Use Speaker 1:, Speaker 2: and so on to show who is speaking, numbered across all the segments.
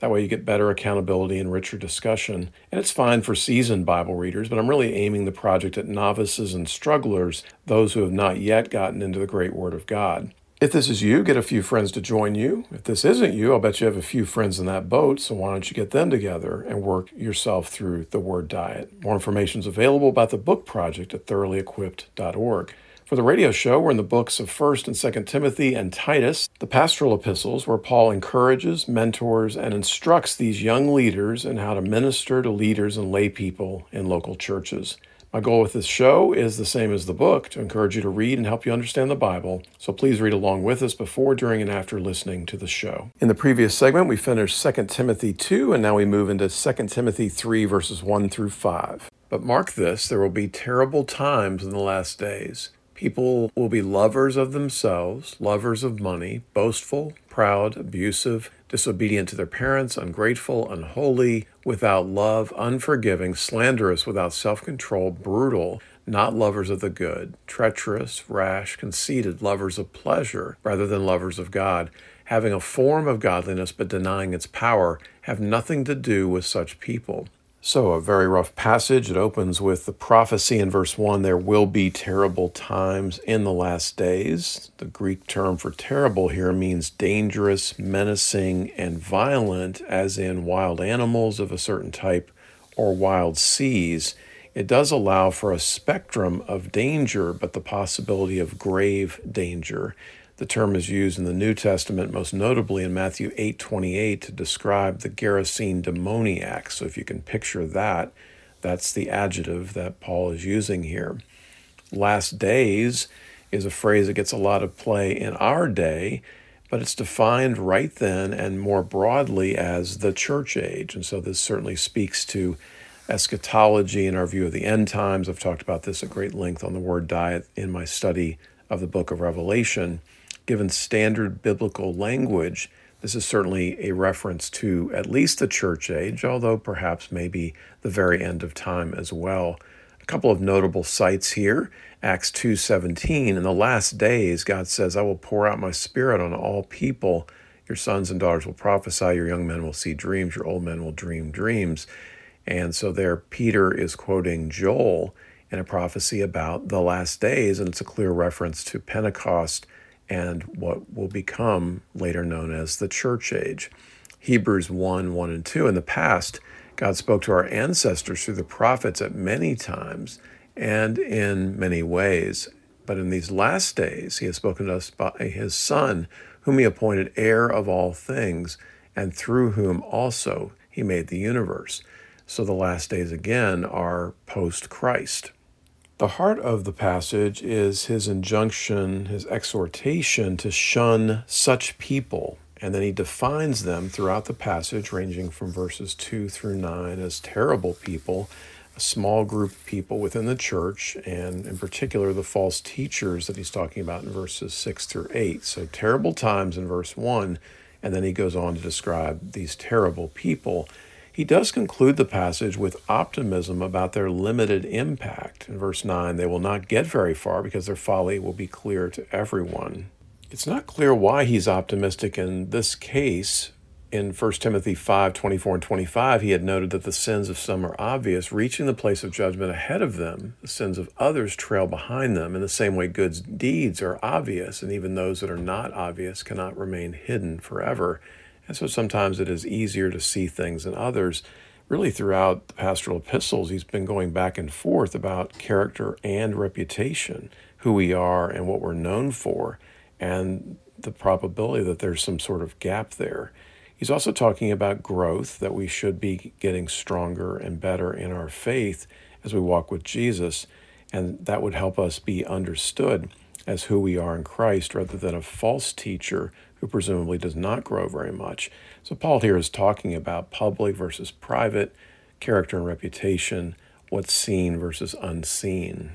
Speaker 1: That way you get better accountability and richer discussion. And it's fine for seasoned Bible readers, but I'm really aiming the project at novices and strugglers, those who have not yet gotten into the great Word of God. If this is you, get a few friends to join you. If this isn't you, I'll bet you have a few friends in that boat, so why don't you get them together and work yourself through the Word Diet? More information is available about the book project at thoroughly-equipped.org. For the radio show, we're in the books of 1st and 2nd Timothy and Titus, the pastoral epistles where Paul encourages, mentors, and instructs these young leaders in how to minister to leaders and lay people in local churches. My goal with this show is the same as the book to encourage you to read and help you understand the Bible. So please read along with us before, during, and after listening to the show. In the previous segment, we finished 2 Timothy 2, and now we move into 2 Timothy 3, verses 1 through 5. But mark this there will be terrible times in the last days. People will be lovers of themselves, lovers of money, boastful, proud, abusive, disobedient to their parents, ungrateful, unholy, without love, unforgiving, slanderous, without self control, brutal, not lovers of the good, treacherous, rash, conceited, lovers of pleasure rather than lovers of God, having a form of godliness but denying its power, have nothing to do with such people. So, a very rough passage. It opens with the prophecy in verse 1 there will be terrible times in the last days. The Greek term for terrible here means dangerous, menacing, and violent, as in wild animals of a certain type or wild seas. It does allow for a spectrum of danger, but the possibility of grave danger. The term is used in the New Testament, most notably in Matthew 8:28, to describe the Gerasene demoniac. So if you can picture that, that's the adjective that Paul is using here. Last days is a phrase that gets a lot of play in our day, but it's defined right then and more broadly as the church age. And so this certainly speaks to eschatology and our view of the end times. I've talked about this at great length on the word diet in my study of the book of Revelation given standard biblical language, this is certainly a reference to at least the church age, although perhaps maybe the very end of time as well. A couple of notable sites here. Acts 2:17 in the last days God says I will pour out my spirit on all people your sons and daughters will prophesy your young men will see dreams your old men will dream dreams and so there Peter is quoting Joel in a prophecy about the last days and it's a clear reference to Pentecost and what will become later known as the church age. Hebrews 1 1 and 2. In the past, God spoke to our ancestors through the prophets at many times and in many ways. But in these last days, He has spoken to us by His Son, whom He appointed heir of all things, and through whom also He made the universe. So the last days again are post Christ. The heart of the passage is his injunction, his exhortation to shun such people. And then he defines them throughout the passage, ranging from verses 2 through 9, as terrible people, a small group of people within the church, and in particular the false teachers that he's talking about in verses 6 through 8. So, terrible times in verse 1, and then he goes on to describe these terrible people he does conclude the passage with optimism about their limited impact. In verse 9, they will not get very far because their folly will be clear to everyone. It's not clear why he's optimistic in this case. In 1 Timothy 5 24 and 25, he had noted that the sins of some are obvious, reaching the place of judgment ahead of them. The sins of others trail behind them. In the same way, good deeds are obvious, and even those that are not obvious cannot remain hidden forever. And so sometimes it is easier to see things than others. Really, throughout the pastoral epistles, he's been going back and forth about character and reputation, who we are and what we're known for, and the probability that there's some sort of gap there. He's also talking about growth, that we should be getting stronger and better in our faith as we walk with Jesus, and that would help us be understood as who we are in Christ rather than a false teacher who presumably does not grow very much. So, Paul here is talking about public versus private, character and reputation, what's seen versus unseen.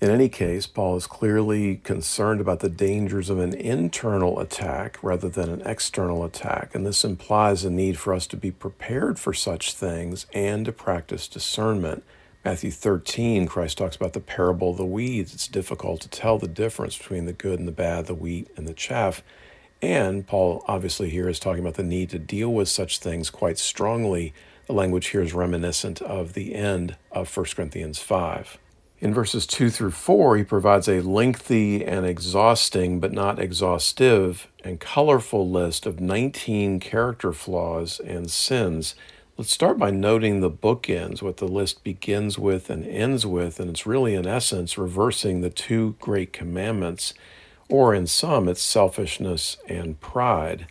Speaker 1: In any case, Paul is clearly concerned about the dangers of an internal attack rather than an external attack, and this implies a need for us to be prepared for such things and to practice discernment. Matthew 13, Christ talks about the parable of the weeds. It's difficult to tell the difference between the good and the bad, the wheat and the chaff. And Paul obviously here is talking about the need to deal with such things quite strongly. The language here is reminiscent of the end of 1 Corinthians 5. In verses 2 through 4, he provides a lengthy and exhausting, but not exhaustive, and colorful list of 19 character flaws and sins. Let's start by noting the bookends, what the list begins with and ends with, and it's really, in essence, reversing the two great commandments, or in some, it's selfishness and pride.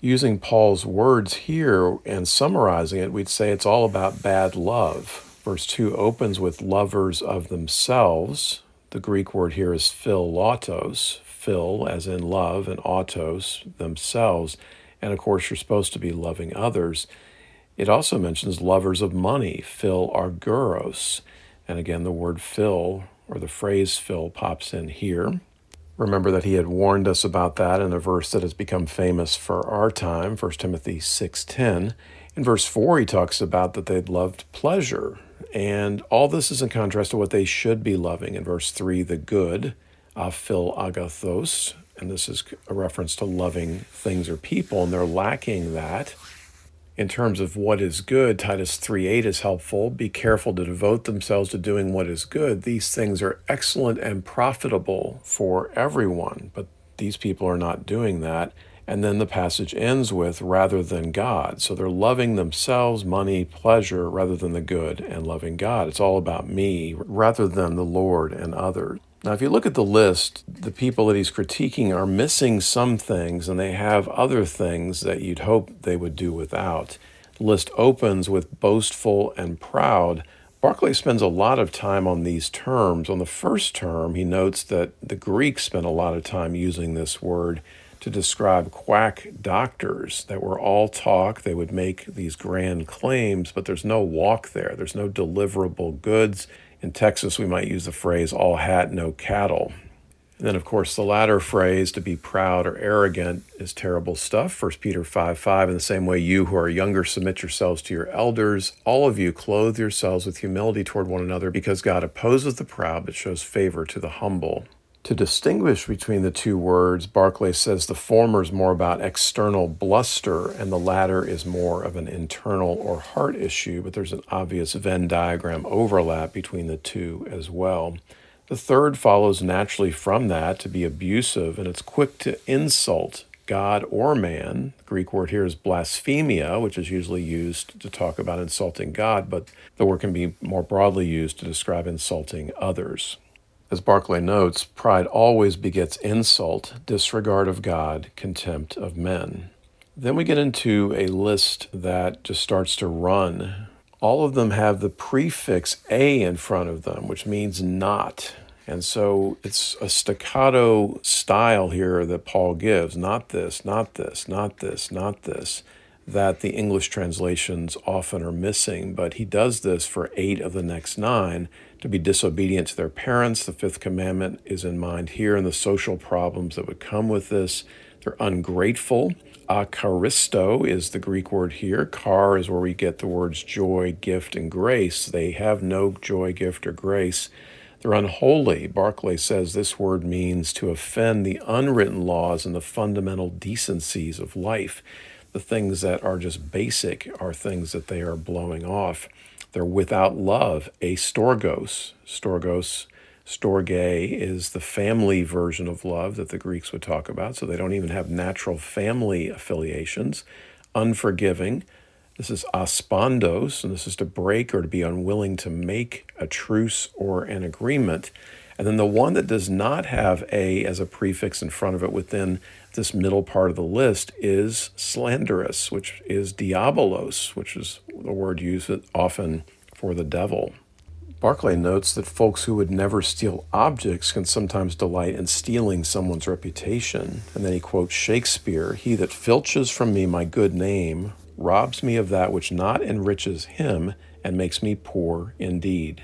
Speaker 1: Using Paul's words here and summarizing it, we'd say it's all about bad love. Verse 2 opens with lovers of themselves. The Greek word here is philautos, phil as in love, and autos, themselves. And of course, you're supposed to be loving others. It also mentions lovers of money, phil arguros. And again, the word phil or the phrase phil pops in here. Remember that he had warned us about that in a verse that has become famous for our time, 1 Timothy 6:10. In verse 4 he talks about that they'd loved pleasure and all this is in contrast to what they should be loving. In verse 3, the good, aphil agathos, and this is a reference to loving things or people, and they're lacking that. In terms of what is good, Titus 3:8 is helpful. Be careful to devote themselves to doing what is good. These things are excellent and profitable for everyone, but these people are not doing that. And then the passage ends with rather than God. So they're loving themselves, money, pleasure, rather than the good and loving God. It's all about me rather than the Lord and others. Now, if you look at the list, the people that he's critiquing are missing some things and they have other things that you'd hope they would do without. The list opens with boastful and proud. Barclay spends a lot of time on these terms. On the first term, he notes that the Greeks spent a lot of time using this word to describe quack doctors that were all talk. They would make these grand claims, but there's no walk there. There's no deliverable goods. In Texas, we might use the phrase all hat, no cattle. And then, of course, the latter phrase, to be proud or arrogant, is terrible stuff. 1 Peter 5 5, in the same way, you who are younger, submit yourselves to your elders. All of you clothe yourselves with humility toward one another, because God opposes the proud but shows favor to the humble. To distinguish between the two words, Barclay says the former is more about external bluster and the latter is more of an internal or heart issue, but there's an obvious Venn diagram overlap between the two as well. The third follows naturally from that to be abusive and it's quick to insult God or man. The Greek word here is blasphemia, which is usually used to talk about insulting God, but the word can be more broadly used to describe insulting others. As Barclay notes, pride always begets insult, disregard of God, contempt of men. Then we get into a list that just starts to run. All of them have the prefix a in front of them, which means not. And so it's a staccato style here that Paul gives not this, not this, not this, not this that the English translations often are missing, but he does this for eight of the next nine to be disobedient to their parents. The fifth commandment is in mind here and the social problems that would come with this. They're ungrateful. Acharisto is the Greek word here. Char is where we get the words joy, gift, and grace. They have no joy, gift, or grace. They're unholy. Barclay says this word means to offend the unwritten laws and the fundamental decencies of life the things that are just basic are things that they are blowing off. They're without love. A storgos, storgos, storge is the family version of love that the Greeks would talk about. So they don't even have natural family affiliations. Unforgiving. This is aspondos, and this is to break or to be unwilling to make a truce or an agreement. And then the one that does not have a as a prefix in front of it within this middle part of the list is slanderous, which is diabolos, which is the word used often for the devil. Barclay notes that folks who would never steal objects can sometimes delight in stealing someone's reputation. And then he quotes Shakespeare He that filches from me my good name robs me of that which not enriches him and makes me poor indeed.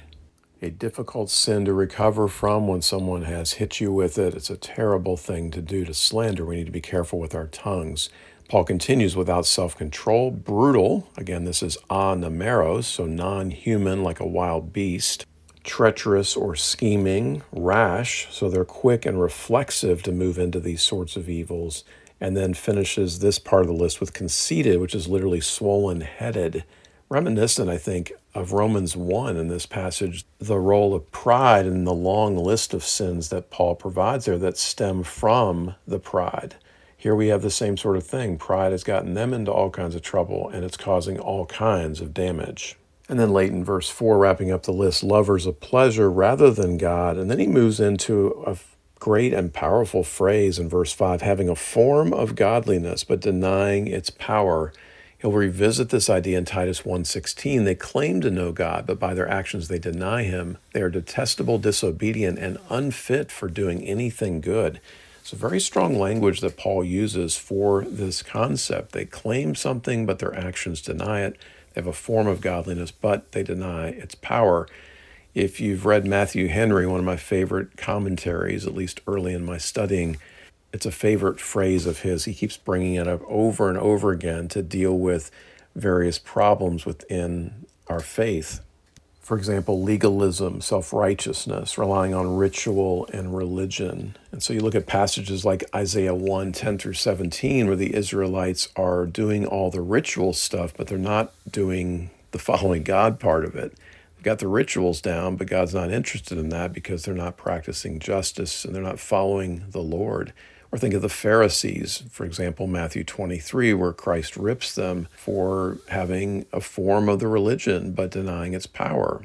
Speaker 1: A difficult sin to recover from when someone has hit you with it. It's a terrible thing to do to slander. We need to be careful with our tongues. Paul continues without self control, brutal. Again, this is anameros, so non human, like a wild beast. Treacherous or scheming, rash, so they're quick and reflexive to move into these sorts of evils. And then finishes this part of the list with conceited, which is literally swollen headed. Reminiscent, I think, of Romans 1 in this passage, the role of pride in the long list of sins that Paul provides there that stem from the pride. Here we have the same sort of thing. Pride has gotten them into all kinds of trouble and it's causing all kinds of damage. And then late in verse 4, wrapping up the list, lovers of pleasure rather than God. And then he moves into a great and powerful phrase in verse 5 having a form of godliness but denying its power. He'll revisit this idea in Titus 1:16. They claim to know God, but by their actions they deny him. They are detestable, disobedient, and unfit for doing anything good. It's a very strong language that Paul uses for this concept. They claim something, but their actions deny it. They have a form of godliness, but they deny its power. If you've read Matthew Henry, one of my favorite commentaries, at least early in my studying, it's a favorite phrase of his. He keeps bringing it up over and over again to deal with various problems within our faith. For example, legalism, self righteousness, relying on ritual and religion. And so you look at passages like Isaiah 1 10 through 17, where the Israelites are doing all the ritual stuff, but they're not doing the following God part of it. They've got the rituals down, but God's not interested in that because they're not practicing justice and they're not following the Lord. Or think of the Pharisees, for example, Matthew 23, where Christ rips them for having a form of the religion but denying its power.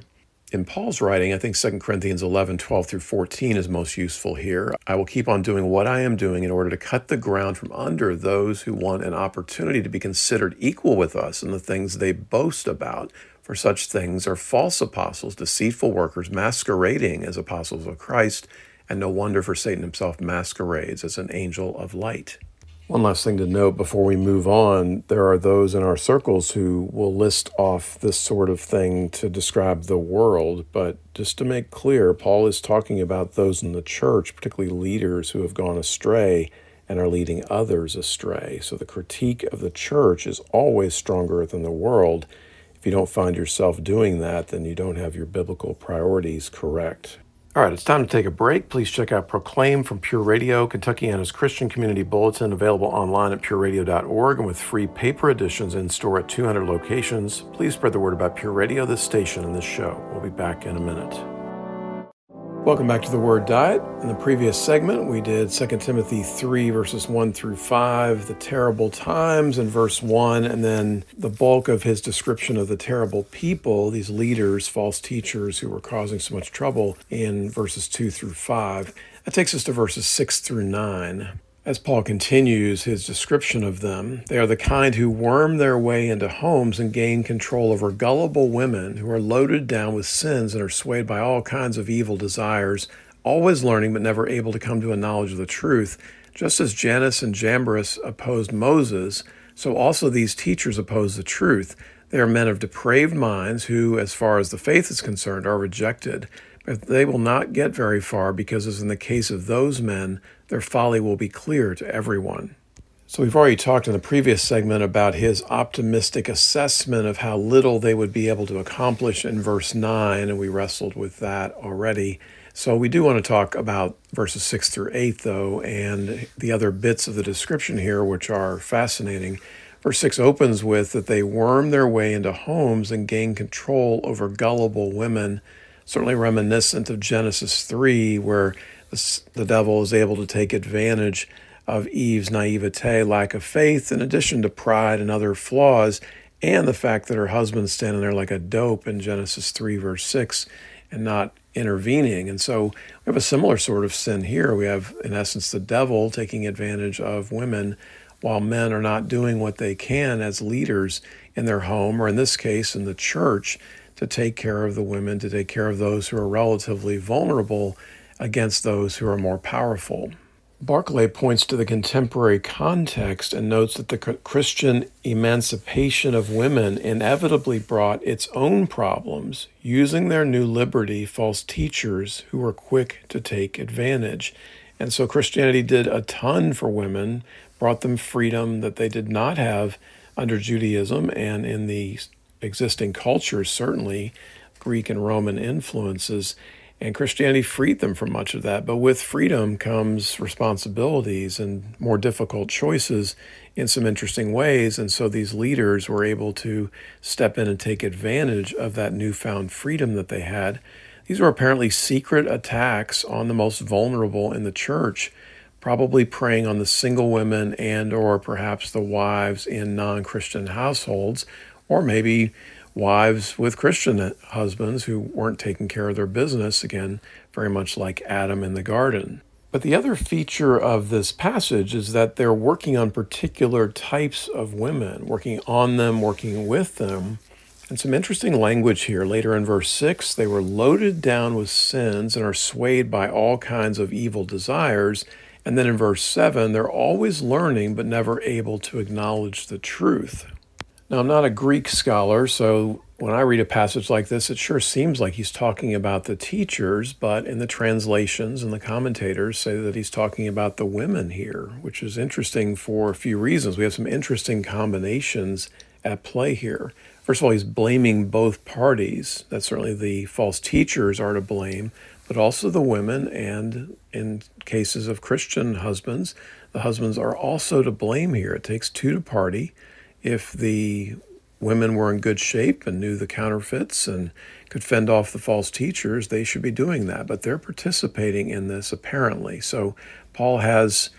Speaker 1: In Paul's writing, I think 2 Corinthians 11, 12 through 14 is most useful here. I will keep on doing what I am doing in order to cut the ground from under those who want an opportunity to be considered equal with us in the things they boast about. For such things are false apostles, deceitful workers, masquerading as apostles of Christ and no wonder for Satan himself masquerades as an angel of light. One last thing to note before we move on there are those in our circles who will list off this sort of thing to describe the world, but just to make clear, Paul is talking about those in the church, particularly leaders who have gone astray and are leading others astray. So the critique of the church is always stronger than the world. If you don't find yourself doing that, then you don't have your biblical priorities correct. All right, it's time to take a break. Please check out Proclaim from Pure Radio, Kentuckiana's Christian Community Bulletin, available online at pureradio.org and with free paper editions in store at 200 locations. Please spread the word about Pure Radio, this station, and this show. We'll be back in a minute. Welcome back to the Word Diet. In the previous segment, we did 2 Timothy 3, verses 1 through 5, the terrible times in verse 1, and then the bulk of his description of the terrible people, these leaders, false teachers who were causing so much trouble, in verses 2 through 5. That takes us to verses 6 through 9. As Paul continues his description of them, they are the kind who worm their way into homes and gain control over gullible women who are loaded down with sins and are swayed by all kinds of evil desires, always learning but never able to come to a knowledge of the truth. Just as Jannes and Jambres opposed Moses, so also these teachers oppose the truth. They are men of depraved minds who, as far as the faith is concerned, are rejected. But they will not get very far because, as in the case of those men, their folly will be clear to everyone. So, we've already talked in the previous segment about his optimistic assessment of how little they would be able to accomplish in verse 9, and we wrestled with that already. So, we do want to talk about verses 6 through 8, though, and the other bits of the description here, which are fascinating. Verse 6 opens with that they worm their way into homes and gain control over gullible women certainly reminiscent of Genesis 3, where the devil is able to take advantage of Eve's naivete, lack of faith, in addition to pride and other flaws, and the fact that her husband's standing there like a dope in Genesis 3, verse 6, and not intervening. And so we have a similar sort of sin here. We have, in essence, the devil taking advantage of women while men are not doing what they can as leaders in their home, or in this case, in the church to take care of the women, to take care of those who are relatively vulnerable against those who are more powerful. Barclay points to the contemporary context and notes that the Christian emancipation of women inevitably brought its own problems, using their new liberty false teachers who were quick to take advantage. And so Christianity did a ton for women, brought them freedom that they did not have under Judaism and in the existing cultures, certainly Greek and Roman influences. And Christianity freed them from much of that. But with freedom comes responsibilities and more difficult choices in some interesting ways. And so these leaders were able to step in and take advantage of that newfound freedom that they had. These were apparently secret attacks on the most vulnerable in the church, probably preying on the single women and or perhaps the wives in non-Christian households, or maybe wives with Christian husbands who weren't taking care of their business, again, very much like Adam in the garden. But the other feature of this passage is that they're working on particular types of women, working on them, working with them. And some interesting language here. Later in verse 6, they were loaded down with sins and are swayed by all kinds of evil desires. And then in verse 7, they're always learning but never able to acknowledge the truth. Now, I'm not a Greek scholar, so when I read a passage like this, it sure seems like he's talking about the teachers, but in the translations and the commentators say that he's talking about the women here, which is interesting for a few reasons. We have some interesting combinations at play here. First of all, he's blaming both parties. That certainly the false teachers are to blame, but also the women, and in cases of Christian husbands, the husbands are also to blame here. It takes two to party if the women were in good shape and knew the counterfeits and could fend off the false teachers, they should be doing that. But they're participating in this apparently. So Paul has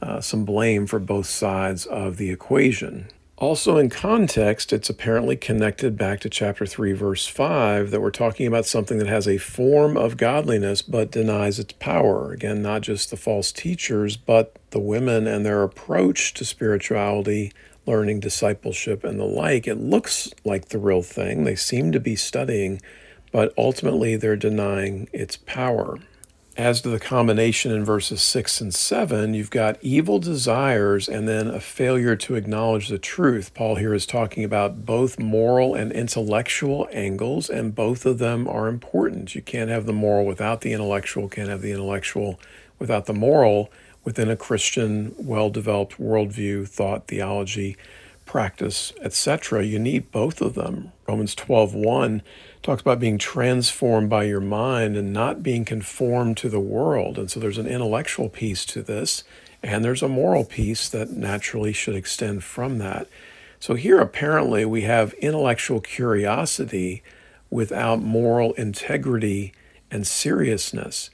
Speaker 1: uh, some blame for both sides of the equation. Also, in context, it's apparently connected back to chapter 3, verse 5, that we're talking about something that has a form of godliness but denies its power. Again, not just the false teachers, but the women and their approach to spirituality learning, discipleship, and the like. It looks like the real thing. They seem to be studying, but ultimately they're denying its power. As to the combination in verses 6 and 7, you've got evil desires and then a failure to acknowledge the truth. Paul here is talking about both moral and intellectual angles, and both of them are important. You can't have the moral without the intellectual, can't have the intellectual without the moral within a Christian, well developed worldview, thought, theology, practice, etc. You need both of them. Romans 12:1 talks about being transformed by your mind and not being conformed to the world. And so there's an intellectual piece to this, and there's a moral piece that naturally should extend from that. So here apparently we have intellectual curiosity without moral integrity and seriousness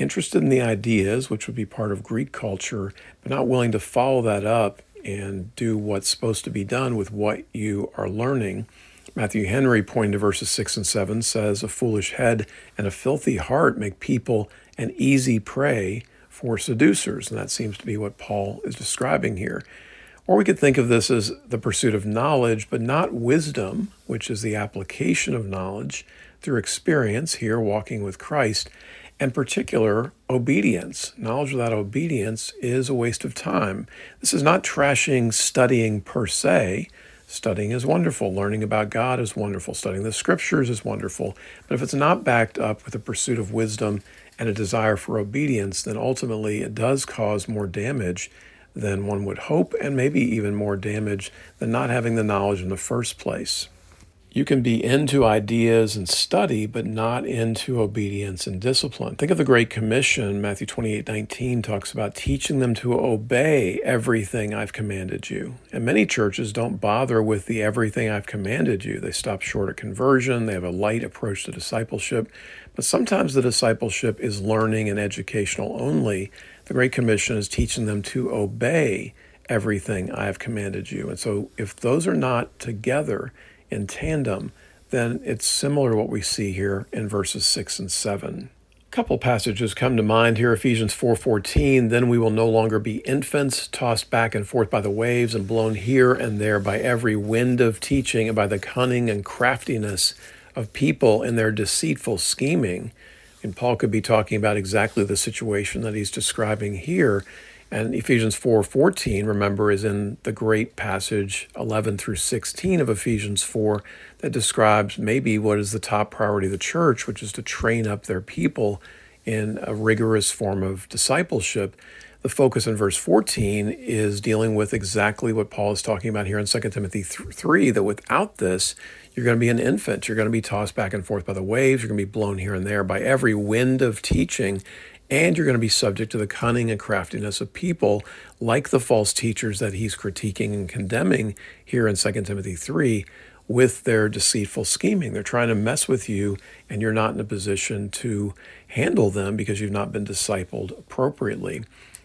Speaker 1: interested in the ideas, which would be part of Greek culture, but not willing to follow that up and do what's supposed to be done with what you are learning. Matthew Henry, pointing to verses 6 and 7, says, A foolish head and a filthy heart make people an easy prey for seducers. And that seems to be what Paul is describing here. Or we could think of this as the pursuit of knowledge, but not wisdom, which is the application of knowledge through experience, here walking with Christ, and particular obedience. Knowledge without obedience is a waste of time. This is not trashing studying per se. Studying is wonderful. Learning about God is wonderful. Studying the scriptures is wonderful. But if it's not backed up with a pursuit of wisdom and a desire for obedience, then ultimately it does cause more damage than one would hope, and maybe even more damage than not having the knowledge in the first place. You can be into ideas and study, but not into obedience and discipline. Think of the Great Commission. Matthew 28 19 talks about teaching them to obey everything I've commanded you. And many churches don't bother with the everything I've commanded you. They stop short at conversion, they have a light approach to discipleship. But sometimes the discipleship is learning and educational only. The Great Commission is teaching them to obey everything I have commanded you. And so if those are not together, in tandem, then it's similar to what we see here in verses 6 and 7. A couple passages come to mind here Ephesians 4:14 then we will no longer be infants tossed back and forth by the waves and blown here and there by every wind of teaching and by the cunning and craftiness of people in their deceitful scheming And Paul could be talking about exactly the situation that he's describing here. And Ephesians 4:14, remember, is in the great passage 11 through 16 of Ephesians 4 that describes maybe what is the top priority of the church, which is to train up their people in a rigorous form of discipleship. The focus in verse 14 is dealing with exactly what Paul is talking about here in 2 Timothy 3 that without this, you're going to be an infant. You're going to be tossed back and forth by the waves. You're going to be blown here and there by every wind of teaching. And you're going to be subject to the cunning and craftiness of people like the false teachers that he's critiquing and condemning here in 2 Timothy 3 with their deceitful scheming. They're trying to mess with you, and you're not in a position to handle them because you've not been discipled appropriately.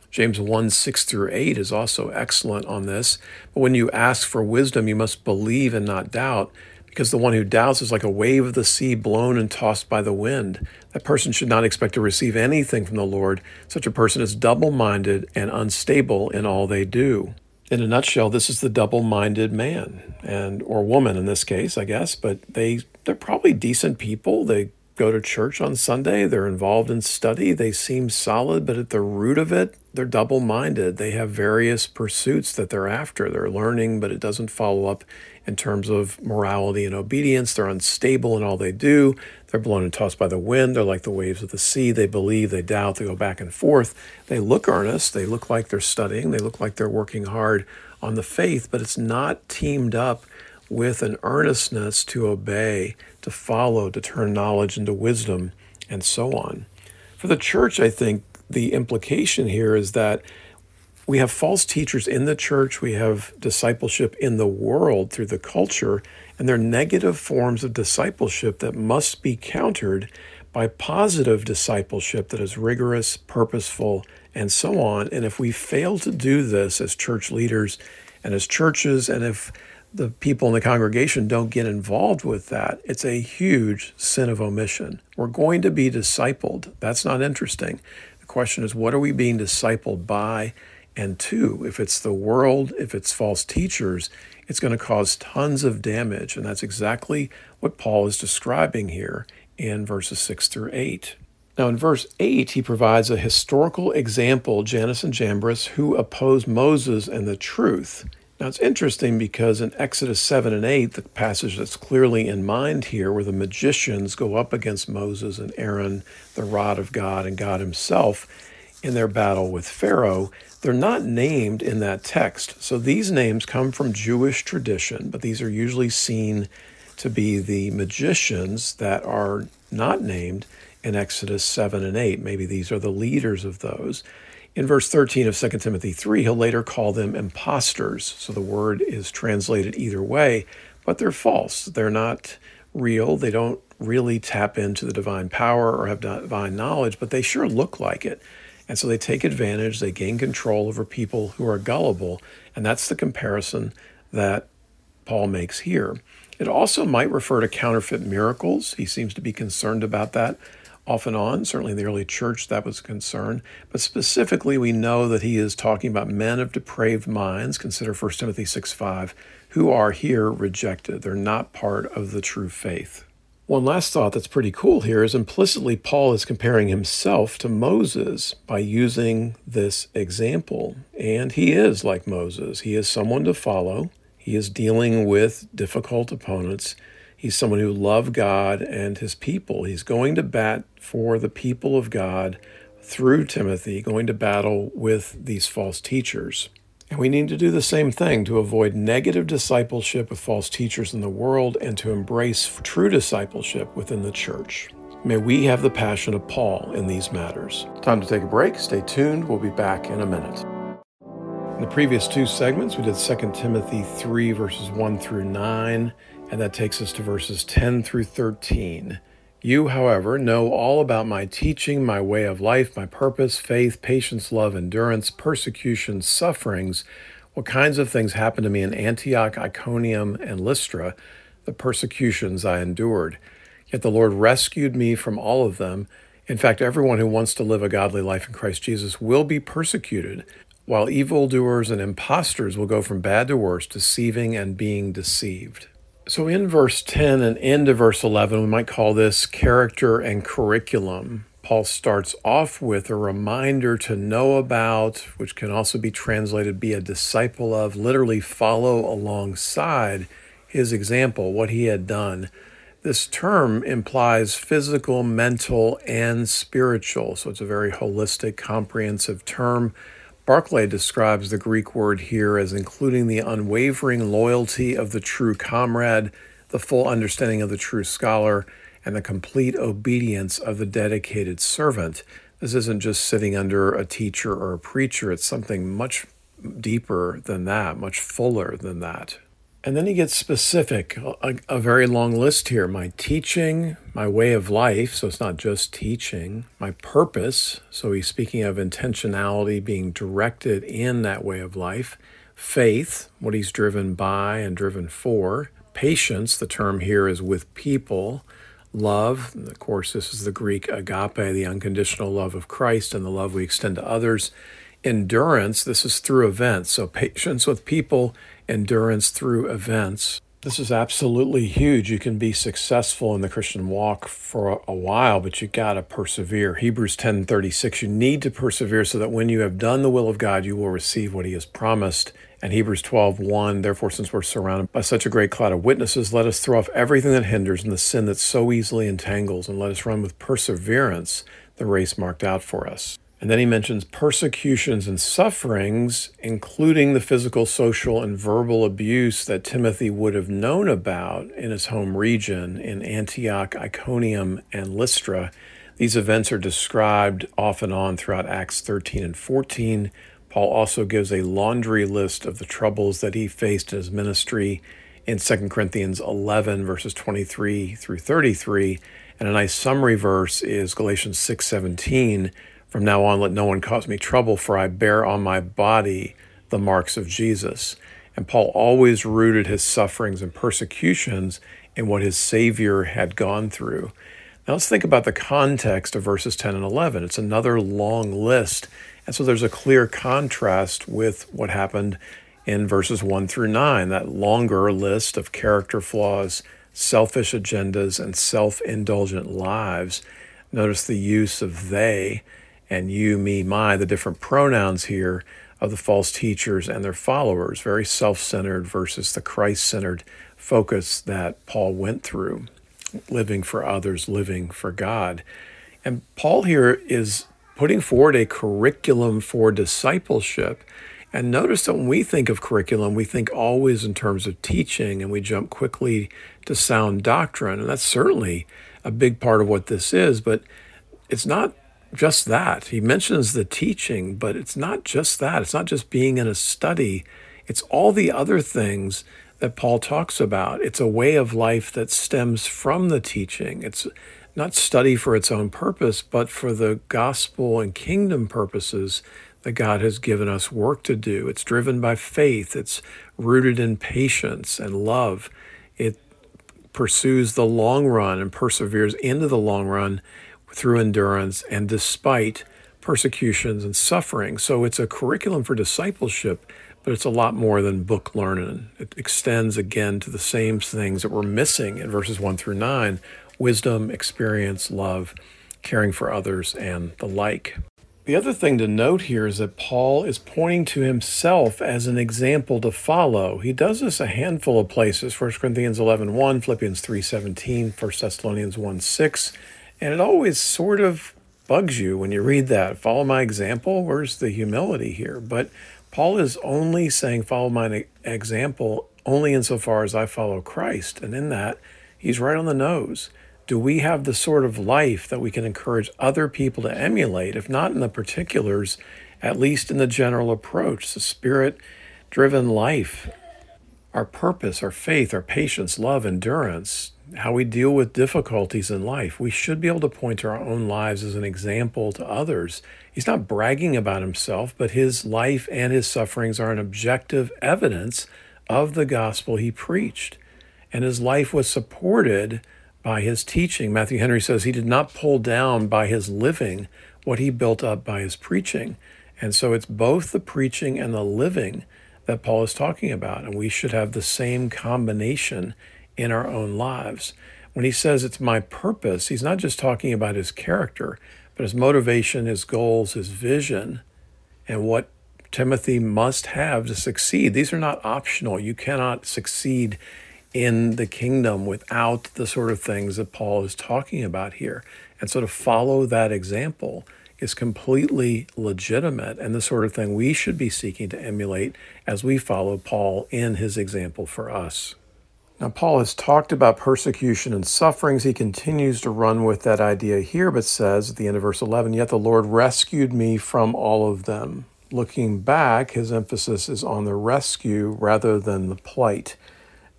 Speaker 1: James 1 6 through 8 is also excellent on this. But when you ask for wisdom, you must believe and not doubt, because the one who doubts is like a wave of the sea blown and tossed by the wind. That person should not expect to receive anything from the Lord. Such a person is double minded and unstable in all they do in a nutshell, this is the double-minded man and or woman in this case, I guess. But they they're probably decent people. They go to church on Sunday. They're involved in study. They seem solid, but at the root of it, they're double-minded. They have various pursuits that they're after. They're learning, but it doesn't follow up in terms of morality and obedience. They're unstable in all they do. They're blown and tossed by the wind. They're like the waves of the sea. They believe, they doubt, they go back and forth. They look earnest. They look like they're studying. They look like they're working hard on the faith, but it's not teamed up with an earnestness to obey, to follow, to turn knowledge into wisdom, and so on. For the church, I think the implication here is that we have false teachers in the church, we have discipleship in the world through the culture, and they're negative forms of discipleship that must be countered by positive discipleship that is rigorous, purposeful, and so on. And if we fail to do this as church leaders and as churches, and if the people in the congregation don't get involved with that, it's a huge sin of omission. We're going to be discipled. That's not interesting. Question is, what are we being discipled by? And two, if it's the world, if it's false teachers, it's going to cause tons of damage. And that's exactly what Paul is describing here in verses 6 through 8. Now, in verse 8, he provides a historical example Jannes and Jambres, who opposed Moses and the truth. Now, it's interesting because in Exodus 7 and 8, the passage that's clearly in mind here, where the magicians go up against Moses and Aaron, the rod of God, and God Himself in their battle with Pharaoh, they're not named in that text. So these names come from Jewish tradition, but these are usually seen to be the magicians that are not named in Exodus 7 and 8. Maybe these are the leaders of those. In verse 13 of 2 Timothy 3, he'll later call them impostors. So the word is translated either way, but they're false. They're not real. They don't really tap into the divine power or have divine knowledge, but they sure look like it. And so they take advantage, they gain control over people who are gullible. And that's the comparison that Paul makes here. It also might refer to counterfeit miracles. He seems to be concerned about that off and on. Certainly in the early church, that was a concern. But specifically, we know that he is talking about men of depraved minds. Consider 1 Timothy 6 5, who are here rejected. They're not part of the true faith. One last thought that's pretty cool here is implicitly Paul is comparing himself to Moses by using this example. And he is like Moses. He is someone to follow. He is dealing with difficult opponents. He's someone who loved God and his people. He's going to bat for the people of God through Timothy, going to battle with these false teachers. And we need to do the same thing to avoid negative discipleship with false teachers in the world and to embrace true discipleship within the church. May we have the passion of Paul in these matters. Time to take a break. Stay tuned. We'll be back in a minute. In the previous two segments, we did 2 Timothy 3, verses 1 through 9, and that takes us to verses 10 through 13. You, however, know all about my teaching, my way of life, my purpose, faith, patience, love, endurance, persecution, sufferings, what kinds of things happened to me in Antioch, Iconium, and Lystra, the persecutions I endured. Yet the Lord rescued me from all of them. In fact, everyone who wants to live a godly life in Christ Jesus will be persecuted, while evildoers and impostors will go from bad to worse, deceiving and being deceived. So, in verse 10 and into verse 11, we might call this character and curriculum. Paul starts off with a reminder to know about, which can also be translated be a disciple of, literally follow alongside his example, what he had done. This term implies physical, mental, and spiritual. So it's a very holistic, comprehensive term. Barclay describes the Greek word here as including the unwavering loyalty of the true comrade, the full understanding of the true scholar, and the complete obedience of the dedicated servant. This isn't just sitting under a teacher or a preacher, it's something much deeper than that, much fuller than that. And then he gets specific, a, a, very long list here my teaching, my way of life, so it's not just teaching, my purpose, so he's speaking of intentionality being directed in that way of life, faith, what he's driven by and driven for, patience, the term here is with people, love. Of course, this is the Greek agape, the unconditional love of Christ and the love we extend to others. Endurance, this is through events. So, patience with people, endurance through events. This is absolutely huge. You can be successful in the Christian walk for a while, but you got to persevere. Hebrews 10:36, you need to persevere so that when you have done the will of God, you will receive what he has promised. And Hebrews 12:1, therefore since we're surrounded by such a great cloud of witnesses, let us throw off everything that hinders and the sin that so easily entangles, and let us run with perseverance the race marked out for us. And then he mentions persecutions and sufferings, including the physical, social, and verbal abuse that Timothy would have known about in his home region in Antioch, Iconium, and Lystra. These events are described off and on throughout Acts 13 and 14. Paul also gives a laundry list of the troubles that he faced in his ministry in 2 Corinthians 11, verses 23 through 33. And a nice summary verse is Galatians 6 17 from now on, let no one cause me trouble, for I bear on my body the marks of Jesus. And Paul always rooted his sufferings and persecutions in what his Savior had gone through. Now let's think about the context of verses 10 and 11. It's another long list. And so there's a clear contrast with what happened in verses 1 through 9, that longer list of character flaws, selfish agendas, and self indulgent lives. Notice the use of they and you, me, my, the different pronouns here of the false teachers and their followers, very self centered versus the Christ centered focus that Paul went through, living for others, living for God. And Paul here is putting forward a curriculum for discipleship. And notice that when we think of curriculum, we think always in terms of teaching and we jump quickly to sound doctrine. And that's certainly a big part of what this is, but it's not just that. He mentions the teaching, but it's not just that. It's not just being in a study, it's all the other things that Paul talks about. It's a way of life that stems from the teaching. It's not study for its own purpose, but for the gospel and kingdom purposes that God has given us work to do. It's driven by faith, it's rooted in patience and love. It pursues the long run and perseveres into the long run through endurance and despite persecutions and suffering. So it's a curriculum for discipleship, but it's a lot more than book learning. It extends again to the same things that we're missing in verses 1 through 9 wisdom, experience, love, caring for others, and the like. The other thing to note here is that Paul is pointing to himself as an example to follow. He does this a handful of places 1 Corinthians 11 1, Philippians 3 17, 1 Thessalonians 1 6, and it always sort of bugs you when you read that. Follow my example. Where's the humility here? But Paul is only saying, follow my example only insofar as I follow Christ. And in that, he's right on the nose. Do we have the sort of life that we can encourage other people to emulate, if not in the particulars, at least in the general approach, the spirit driven life, our purpose, our faith, our patience, love, endurance, how we deal with difficulties in life. We should be able to point to our own lives as an example to others. He's not bragging about himself, but his life and his sufferings are an objective evidence of the gospel he preached. And his life was supported by his teaching. Matthew Henry says he did not pull down by his living what he built up by his preaching. And so it's both the preaching and the living that Paul is talking about. And we should have the same combination in our own lives. When he says it's my purpose, he's not just talking about his character, but his motivation, his goals, his vision, and what Timothy must have to succeed. These are not optional. You cannot succeed in the kingdom without the sort of things that Paul is talking about here. And so to follow that example is completely legitimate and the sort of thing we should be seeking to emulate as we follow Paul in his example for us. Now, Paul has talked about persecution and sufferings. He continues to run with that idea here, but says at the end of verse 11, Yet the Lord rescued me from all of them. Looking back, his emphasis is on the rescue rather than the plight.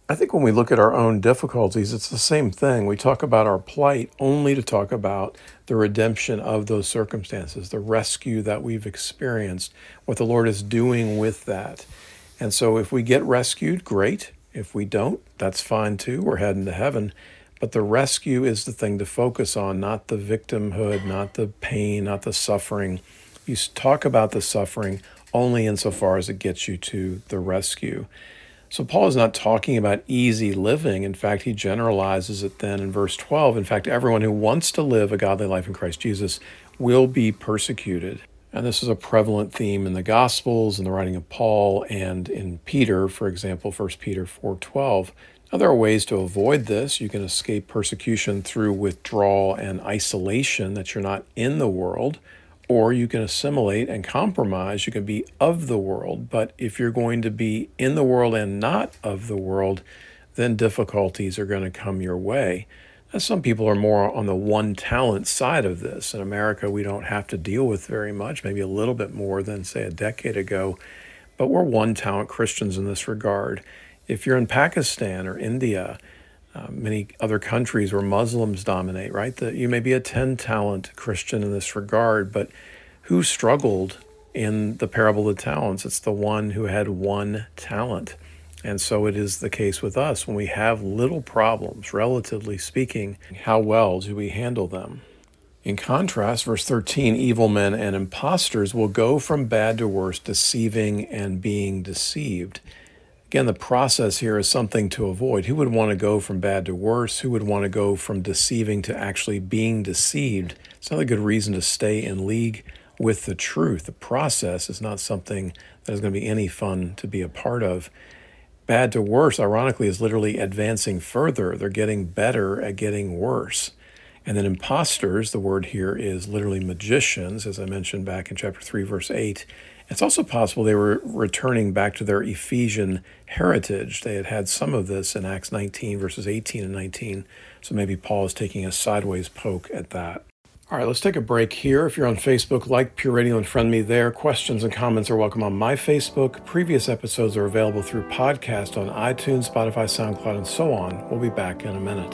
Speaker 1: I think when we look at our own difficulties, it's the same thing. We talk about our plight only to talk about the redemption of those circumstances, the rescue that we've experienced, what the Lord is doing with that. And so if we get rescued, great. If we don't, that's fine too. We're heading to heaven. But the rescue is the thing to focus on, not the victimhood, not the pain, not the suffering. You talk about the suffering only insofar as it gets you to the rescue. So Paul is not talking about easy living. In fact, he generalizes it then in verse 12. In fact, everyone who wants to live a godly life in Christ Jesus will be persecuted. And this is a prevalent theme in the Gospels, in the writing of Paul, and in Peter, for example, 1 Peter 4:12. Now there are ways to avoid this. You can escape persecution through withdrawal and isolation that you're not in the world or you can assimilate and compromise. You can be of the world, but if you're going to be in the world and not of the world, then difficulties are going to come your way. Some people are more on the one talent side of this. In America, we don't have to deal with very much, maybe a little bit more than, say, a decade ago, but we're one talent Christians in this regard. If you're in Pakistan or India, uh, many other countries where Muslims dominate, right? You may be a 10 talent Christian in this regard, but who struggled in the parable of the talents? It's the one who had one talent. And so it is the case with us. When we have little problems, relatively speaking, how well do we handle them? In contrast, verse 13 evil men and impostors will go from bad to worse, deceiving and being deceived. Again, the process here is something to avoid. Who would want to go from bad to worse? Who would want to go from deceiving to actually being deceived? It's not a good reason to stay in league with the truth. The process is not something that is going to be any fun to be a part of. Bad to worse, ironically, is literally advancing further. They're getting better at getting worse. And then imposters, the word here is literally magicians, as I mentioned back in chapter 3, verse 8. It's also possible they were returning back to their Ephesian heritage. They had had some of this in Acts 19, verses 18 and 19. So maybe Paul is taking a sideways poke at that. All right, let's take a break here. If you're on Facebook, like Pure Radio and friend me there. Questions and comments are welcome on my Facebook. Previous episodes are available through podcast on iTunes, Spotify, SoundCloud, and so on. We'll be back in a minute.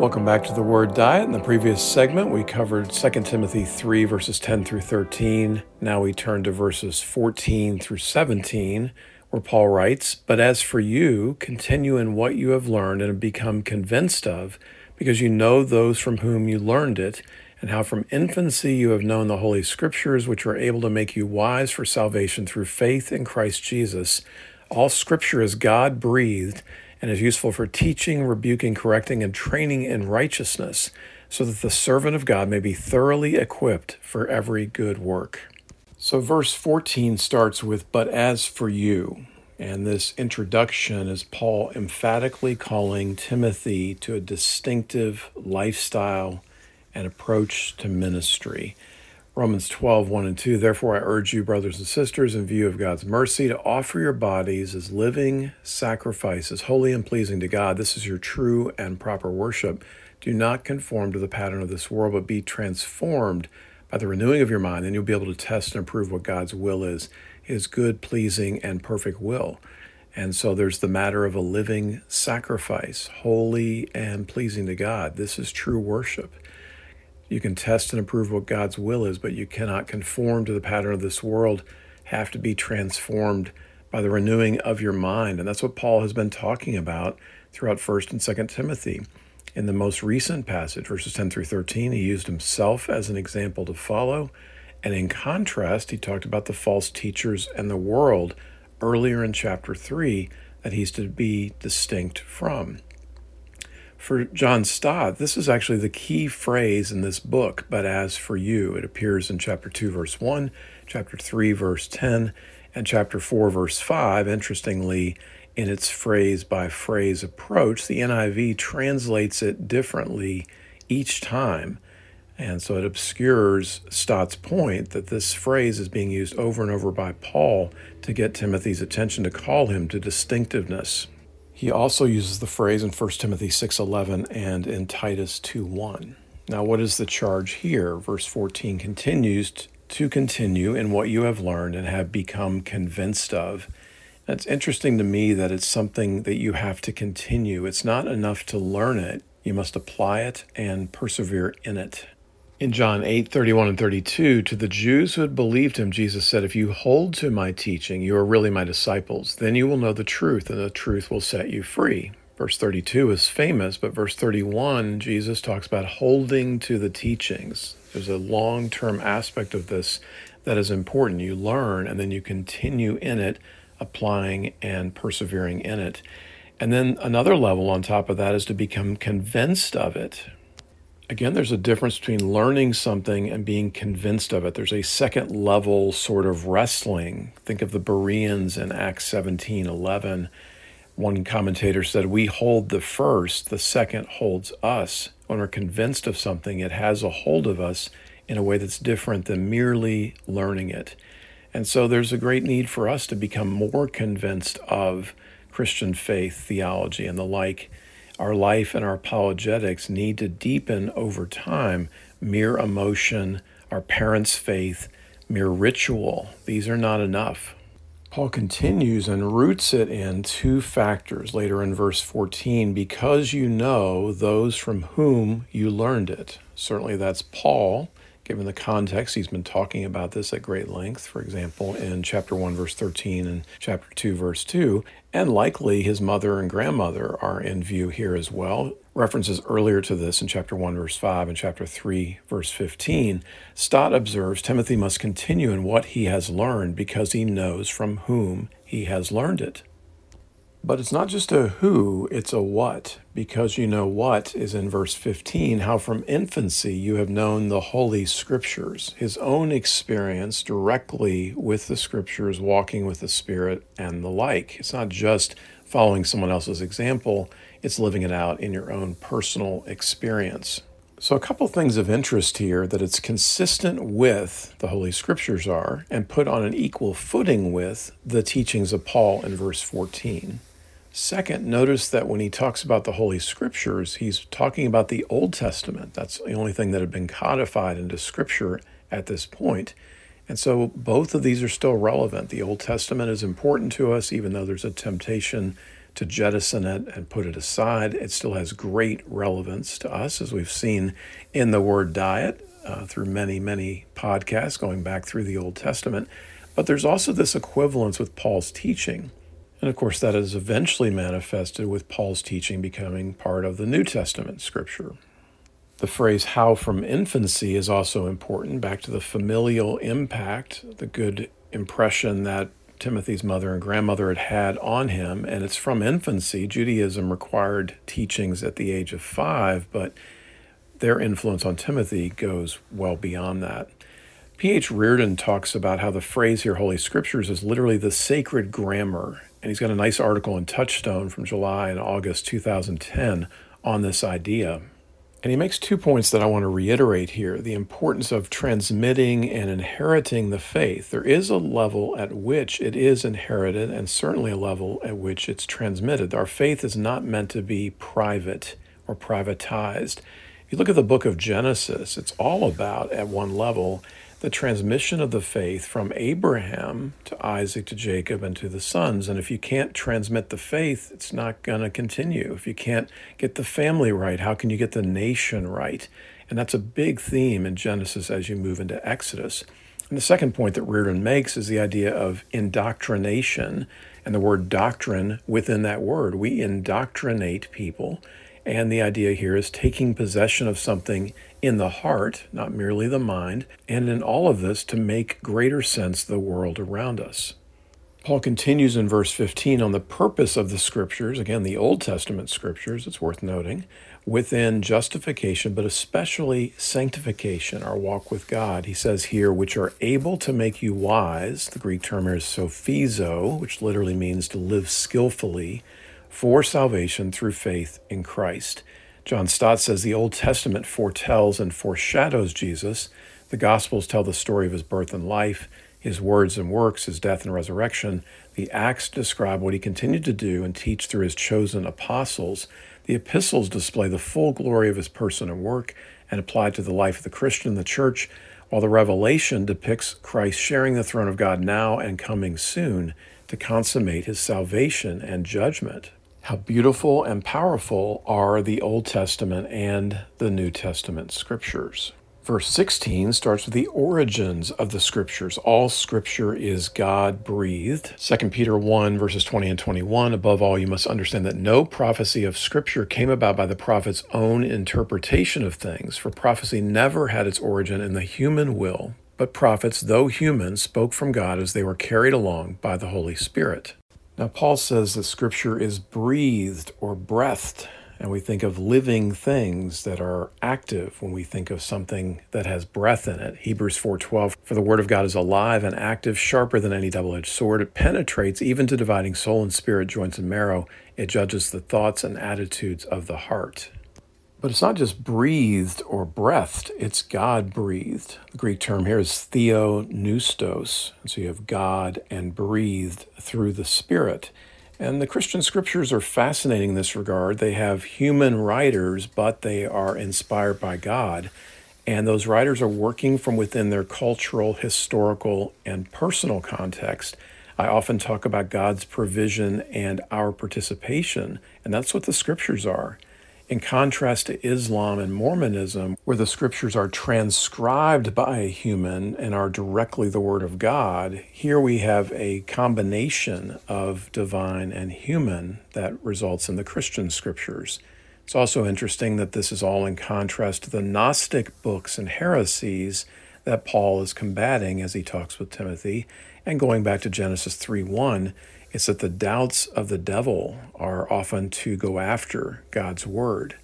Speaker 1: Welcome back to the Word Diet. In the previous segment, we covered 2 Timothy 3, verses 10 through 13. Now we turn to verses 14 through 17, where Paul writes, But as for you, continue in what you have learned and have become convinced of, because you know those from whom you learned it, and how from infancy you have known the Holy Scriptures, which are able to make you wise for salvation through faith in Christ Jesus. All Scripture is God breathed and is useful for teaching, rebuking, correcting, and training in righteousness, so that the servant of God may be thoroughly equipped for every good work. So, verse 14 starts with, But as for you, and this introduction is Paul emphatically calling Timothy to a distinctive lifestyle and approach to ministry. Romans 12, 1 and 2. Therefore, I urge you, brothers and sisters, in view of God's mercy, to offer your bodies as living sacrifices, holy and pleasing to God. This is your true and proper worship. Do not conform to the pattern of this world, but be transformed by the renewing of your mind, and you'll be able to test and approve what God's will is his good, pleasing, and perfect will. And so there's the matter of a living sacrifice, holy and pleasing to God. This is true worship. You can test and approve what God's will is, but you cannot conform to the pattern of this world, have to be transformed by the renewing of your mind. And that's what Paul has been talking about throughout 1st and 2nd Timothy. In the most recent passage, verses 10 through 13, he used himself as an example to follow. And in contrast, he talked about the false teachers and the world earlier in chapter 3 that he's to be distinct from. For John Stott, this is actually the key phrase in this book, but as for you, it appears in chapter 2, verse 1, chapter 3, verse 10, and chapter 4, verse 5. Interestingly, in its phrase by phrase approach, the NIV translates it differently each time. And so it obscures Stott's point that this phrase is being used over and over by Paul to get Timothy's attention to call him to distinctiveness. He also uses the phrase in 1 Timothy 6:11 and in Titus 2:1. Now what is the charge here? Verse 14 continues to continue in what you have learned and have become convinced of. It's interesting to me that it's something that you have to continue. It's not enough to learn it. You must apply it and persevere in it. In John 8, 31 and 32, to the Jews who had believed him, Jesus said, If you hold to my teaching, you are really my disciples. Then you will know the truth, and the truth will set you free. Verse 32 is famous, but verse 31, Jesus talks about holding to the teachings. There's a long term aspect of this that is important. You learn, and then you continue in it, applying and persevering in it. And then another level on top of that is to become convinced of it, again, there's a difference between learning something and being convinced of it. There's a second level sort of wrestling. Think of the Bereans in Acts 17 11. One commentator said, We hold the first, the second holds us. When we're convinced of something, it has a hold of us in a way that's different than merely learning it. And so there's a great need for us to become more convinced of Christian faith, theology, and the like our life and our apologetics need to deepen over time. Mere emotion, our parents' faith, mere ritual, these are not enough. Paul continues and roots it in two factors later in verse 14 because you know those from whom you learned it. Certainly that's Paul given the context, he's been talking about this at great length, for example, in chapter 1, verse 13 and chapter 2, verse 2. And likely his mother and grandmother are in view here as well. References earlier to this in chapter 1, verse 5 and chapter 3, verse 15. Stott observes Timothy must continue in what he has learned because he knows from whom he has learned it. But it's not just a who, it's a what, because you know what is in verse 15 how from infancy you have known the Holy Scriptures, his own experience directly with the Scriptures, walking with the Spirit, and the like. It's not just following someone else's example, it's living it out in your own personal experience. So, a couple things of interest here that it's consistent with the Holy Scriptures are and put on an equal footing with the teachings of Paul in verse 14. Second, notice that when he talks about the Holy Scriptures, he's talking about the Old Testament. That's the only thing that had been codified into Scripture at this point. And so both of these are still relevant. The Old Testament is important to us, even though there's a temptation to jettison it and put it aside. It still has great relevance to us, as we've seen in the Word Diet uh, through many, many podcasts going back through the Old Testament. But there's also this equivalence with Paul's teaching. And of course, that is eventually manifested with Paul's teaching becoming part of the New Testament scripture. The phrase how from infancy is also important, back to the familial impact, the good impression that Timothy's mother and grandmother had had on him. And it's from infancy. Judaism required teachings at the age of five, but their influence on Timothy goes well beyond that. P.H. Reardon talks about how the phrase here, Holy Scriptures, is literally the sacred grammar and he's got a nice article in Touchstone from July and August 2010 on this idea. And he makes two points that I want to reiterate here the importance of transmitting and inheriting the faith. There is a level at which it is inherited, and certainly a level at which it's transmitted. Our faith is not meant to be private or privatized. If you look at the book of Genesis, it's all about, at one level, the transmission of the faith from Abraham to Isaac to Jacob and to the sons. And if you can't transmit the faith, it's not going to continue. If you can't get the family right, how can you get the nation right? And that's a big theme in Genesis as you move into Exodus. And the second point that Reardon makes is the idea of indoctrination and the word doctrine within that word. We indoctrinate people. And the idea here is taking possession of something in the heart, not merely the mind, and in all of this to make greater sense the world around us. Paul continues in verse 15 on the purpose of the scriptures, again, the Old Testament scriptures, it's worth noting, within justification, but especially sanctification, our walk with God. He says here, which are able to make you wise. The Greek term here is sophizo, which literally means to live skillfully for salvation through faith in Christ. John Stott says the Old Testament foretells and foreshadows Jesus. The Gospels tell the story of his birth and life his words and works, his death and resurrection. The Acts describe what he continued to do and teach through his chosen apostles. The epistles display the full glory of his person and work and apply to the life of the Christian, the church, while the Revelation depicts Christ sharing the throne of God now and coming soon to consummate his salvation and judgment. How beautiful and powerful are the Old Testament and the New Testament scriptures. Verse 16 starts with the origins of the scriptures. All scripture is God breathed. 2 Peter 1, verses 20 and 21. Above all, you must understand that no prophecy of scripture came about by the prophet's own interpretation of things, for prophecy never had its origin in the human will, but prophets, though human, spoke from God as they were carried along by the Holy Spirit. Now, Paul says that scripture is breathed or breathed and we think of living things that are active when we think of something that has breath in it. Hebrews 4:12 For the word of God is alive and active, sharper than any double-edged sword. It penetrates even to dividing soul and spirit, joints and marrow. It judges the thoughts and attitudes of the heart. But it's not just breathed or breathed, it's God breathed. The Greek term here is theopneustos. So you have God and breathed through the Spirit. And the Christian scriptures are fascinating in this regard. They have human writers, but they are inspired by God. And those writers are working from within their cultural, historical, and personal context. I often talk about God's provision and our participation, and that's what the scriptures are. In contrast to Islam and Mormonism, where the scriptures are transcribed by a human and are directly the Word of God, here we have a combination of divine and human that results in the Christian scriptures. It's also interesting that this is all in contrast to the Gnostic books and heresies that Paul is combating as he talks with Timothy. And going back to Genesis 3 1, is that the doubts of the devil are often to go after God's word.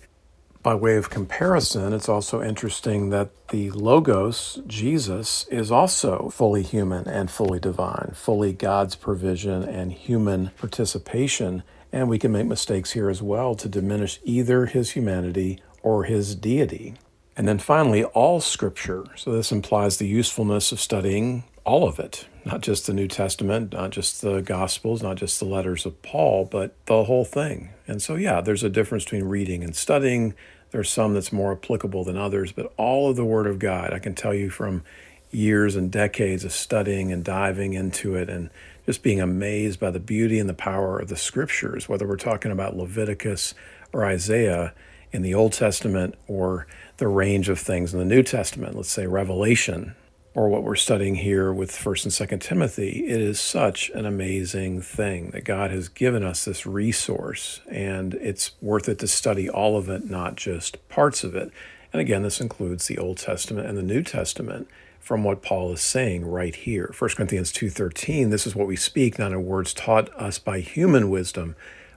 Speaker 1: By way of comparison, it's also interesting that the Logos, Jesus, is also fully human and fully divine, fully God's provision and human participation. And we can make mistakes here as well to diminish either his humanity or his deity. And then finally, all scripture. So this implies the usefulness of studying all of it, not just the New Testament, not just the Gospels, not just the letters of Paul, but the whole thing. And so, yeah, there's a difference between reading and studying. There's some that's more applicable than others, but all of the Word of God, I can tell you from years and decades of studying and diving into it and just being amazed by the beauty and the power of the scriptures, whether we're talking about Leviticus or Isaiah in the Old Testament or the range of things in the New Testament, let's say Revelation or what we're studying here with 1st and 2nd Timothy, it is such an amazing thing that God has given us this resource and it's worth it to study all of it, not just parts of it. And again, this includes the Old Testament and the New Testament from what Paul is saying right here. 1 Corinthians 2:13, this is what we speak not in words taught us by human wisdom,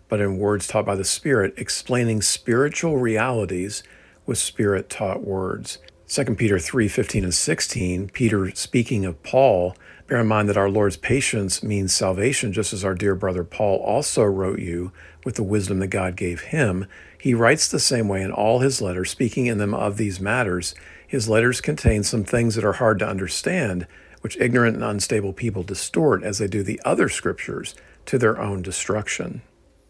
Speaker 1: but in words taught by the Spirit, explaining spiritual realities with spirit taught words. 2 Peter 3 15 and 16, Peter speaking of Paul, bear in mind that our Lord's patience means salvation, just as our dear brother Paul also wrote you with the wisdom that God gave him. He writes the same way in all his letters, speaking in them of these matters. His letters contain some things that are hard to understand, which ignorant and unstable people distort as they do the other scriptures to their own destruction.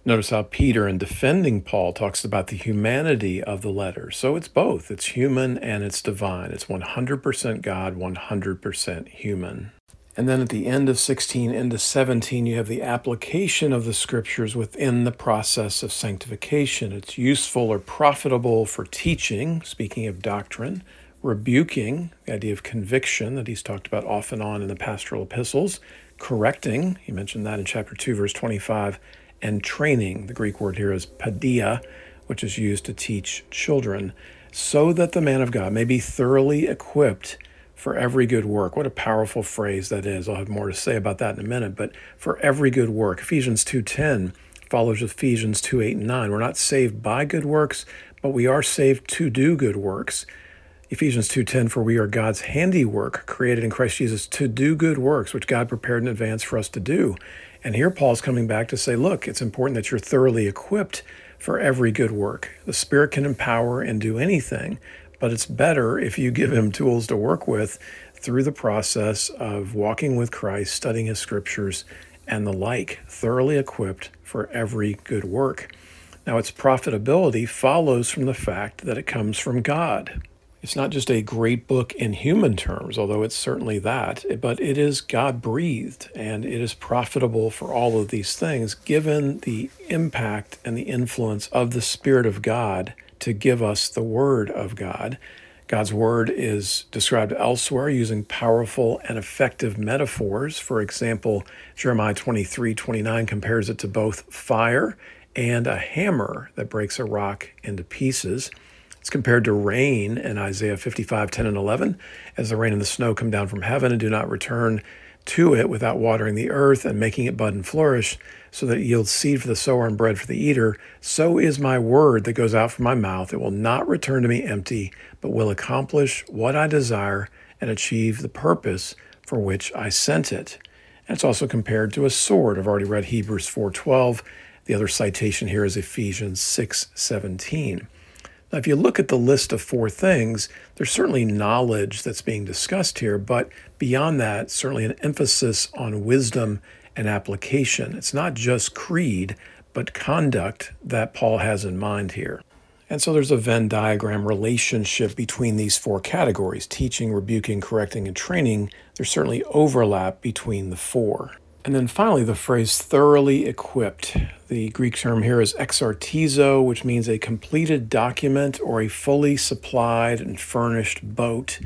Speaker 1: Notice how Peter, in defending Paul, talks about the humanity of the letter. So it's both it's human and it's divine. It's 100% God, 100% human. And then at the end of 16 into 17, you have the application of the scriptures within the process of sanctification. It's useful or profitable for teaching, speaking of doctrine, rebuking, the idea of conviction that he's talked about off and on in the pastoral epistles, correcting, he mentioned that in chapter 2, verse 25 and training. The Greek word here is paideia, which is used to teach children, so that the man of God may be thoroughly equipped for every good work. What a powerful phrase that is. I'll have more to say about that in a minute, but for every good work. Ephesians 2:10 follows Ephesians 2, 8, and 9. We're not saved by good works, but we are saved to do good works. Ephesians 2:10 for we are God's handiwork created in Christ Jesus to do good works which God prepared in advance for us to do. And here Paul's coming back to say, look, it's important that you're thoroughly equipped for every good work. The Spirit can empower and do anything, but it's better if you give him tools to work with through the process of walking with Christ, studying his scriptures, and the like, thoroughly equipped for every good work. Now, its profitability follows from the fact that it comes from God. It's not just a great book in human terms, although it's certainly that, but it is God breathed and it is profitable for all of these things, given the impact and the influence of the Spirit of God to give us the Word of God. God's Word is described elsewhere using powerful and effective metaphors. For example, Jeremiah 23 29 compares it to both fire and a hammer that breaks a rock into pieces. It's compared to rain in Isaiah 55, 10 and 11. As the rain and the snow come down from heaven and do not return to it without watering the earth and making it bud and flourish, so that it yields seed for the sower and bread for the eater, so is my word that goes out from my mouth. It will not return to me empty, but will accomplish what I desire and achieve the purpose for which I sent it. And it's also compared to a sword. I've already read Hebrews 4:12. The other citation here is Ephesians 6:17. Now, if you look at the list of four things, there's certainly knowledge that's being discussed here, but beyond that, certainly an emphasis on wisdom and application. It's not just creed, but conduct that Paul has in mind here. And so there's a Venn diagram relationship between these four categories teaching, rebuking, correcting, and training. There's certainly overlap between the four. And then finally, the phrase thoroughly equipped. The Greek term here is exartizo, which means a completed document or a fully supplied and furnished boat.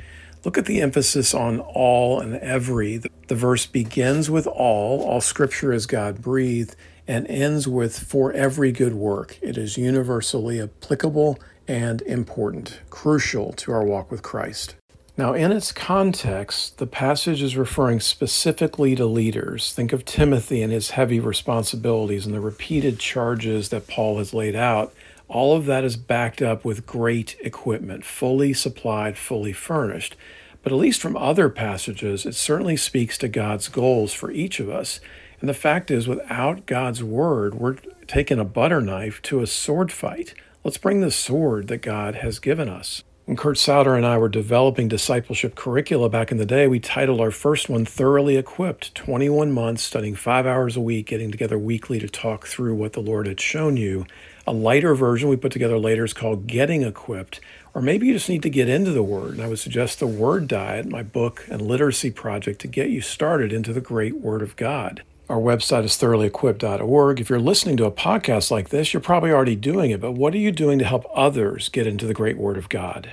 Speaker 1: Look at the emphasis on all and every. The verse begins with all, all scripture is God breathed, and ends with for every good work. It is universally applicable and important, crucial to our walk with Christ. Now, in its context, the passage is referring specifically to leaders. Think of Timothy and his heavy responsibilities and the repeated charges that Paul has laid out. All of that is backed up with great equipment, fully supplied, fully furnished. But at least from other passages, it certainly speaks to God's goals for each of us. And the fact is, without God's word, we're taking a butter knife to a sword fight. Let's bring the sword that God has given us. When Kurt Souter and I were developing discipleship curricula back in the day, we titled our first one Thoroughly Equipped 21 months, studying five hours a week, getting together weekly to talk through what the Lord had shown you. A lighter version we put together later is called Getting Equipped, or maybe you just need to get into the Word. And I would suggest the Word Diet, my book and literacy project, to get you started into the great Word of God. Our website is thoroughly-equipped.org. If you're listening to a podcast like this, you're probably already doing it, but what are you doing to help others get into the great Word of God?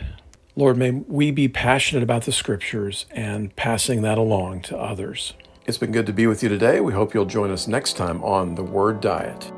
Speaker 1: Lord, may we be passionate about the Scriptures and passing that along to others. It's been good to be with you today. We hope you'll join us next time on The Word Diet.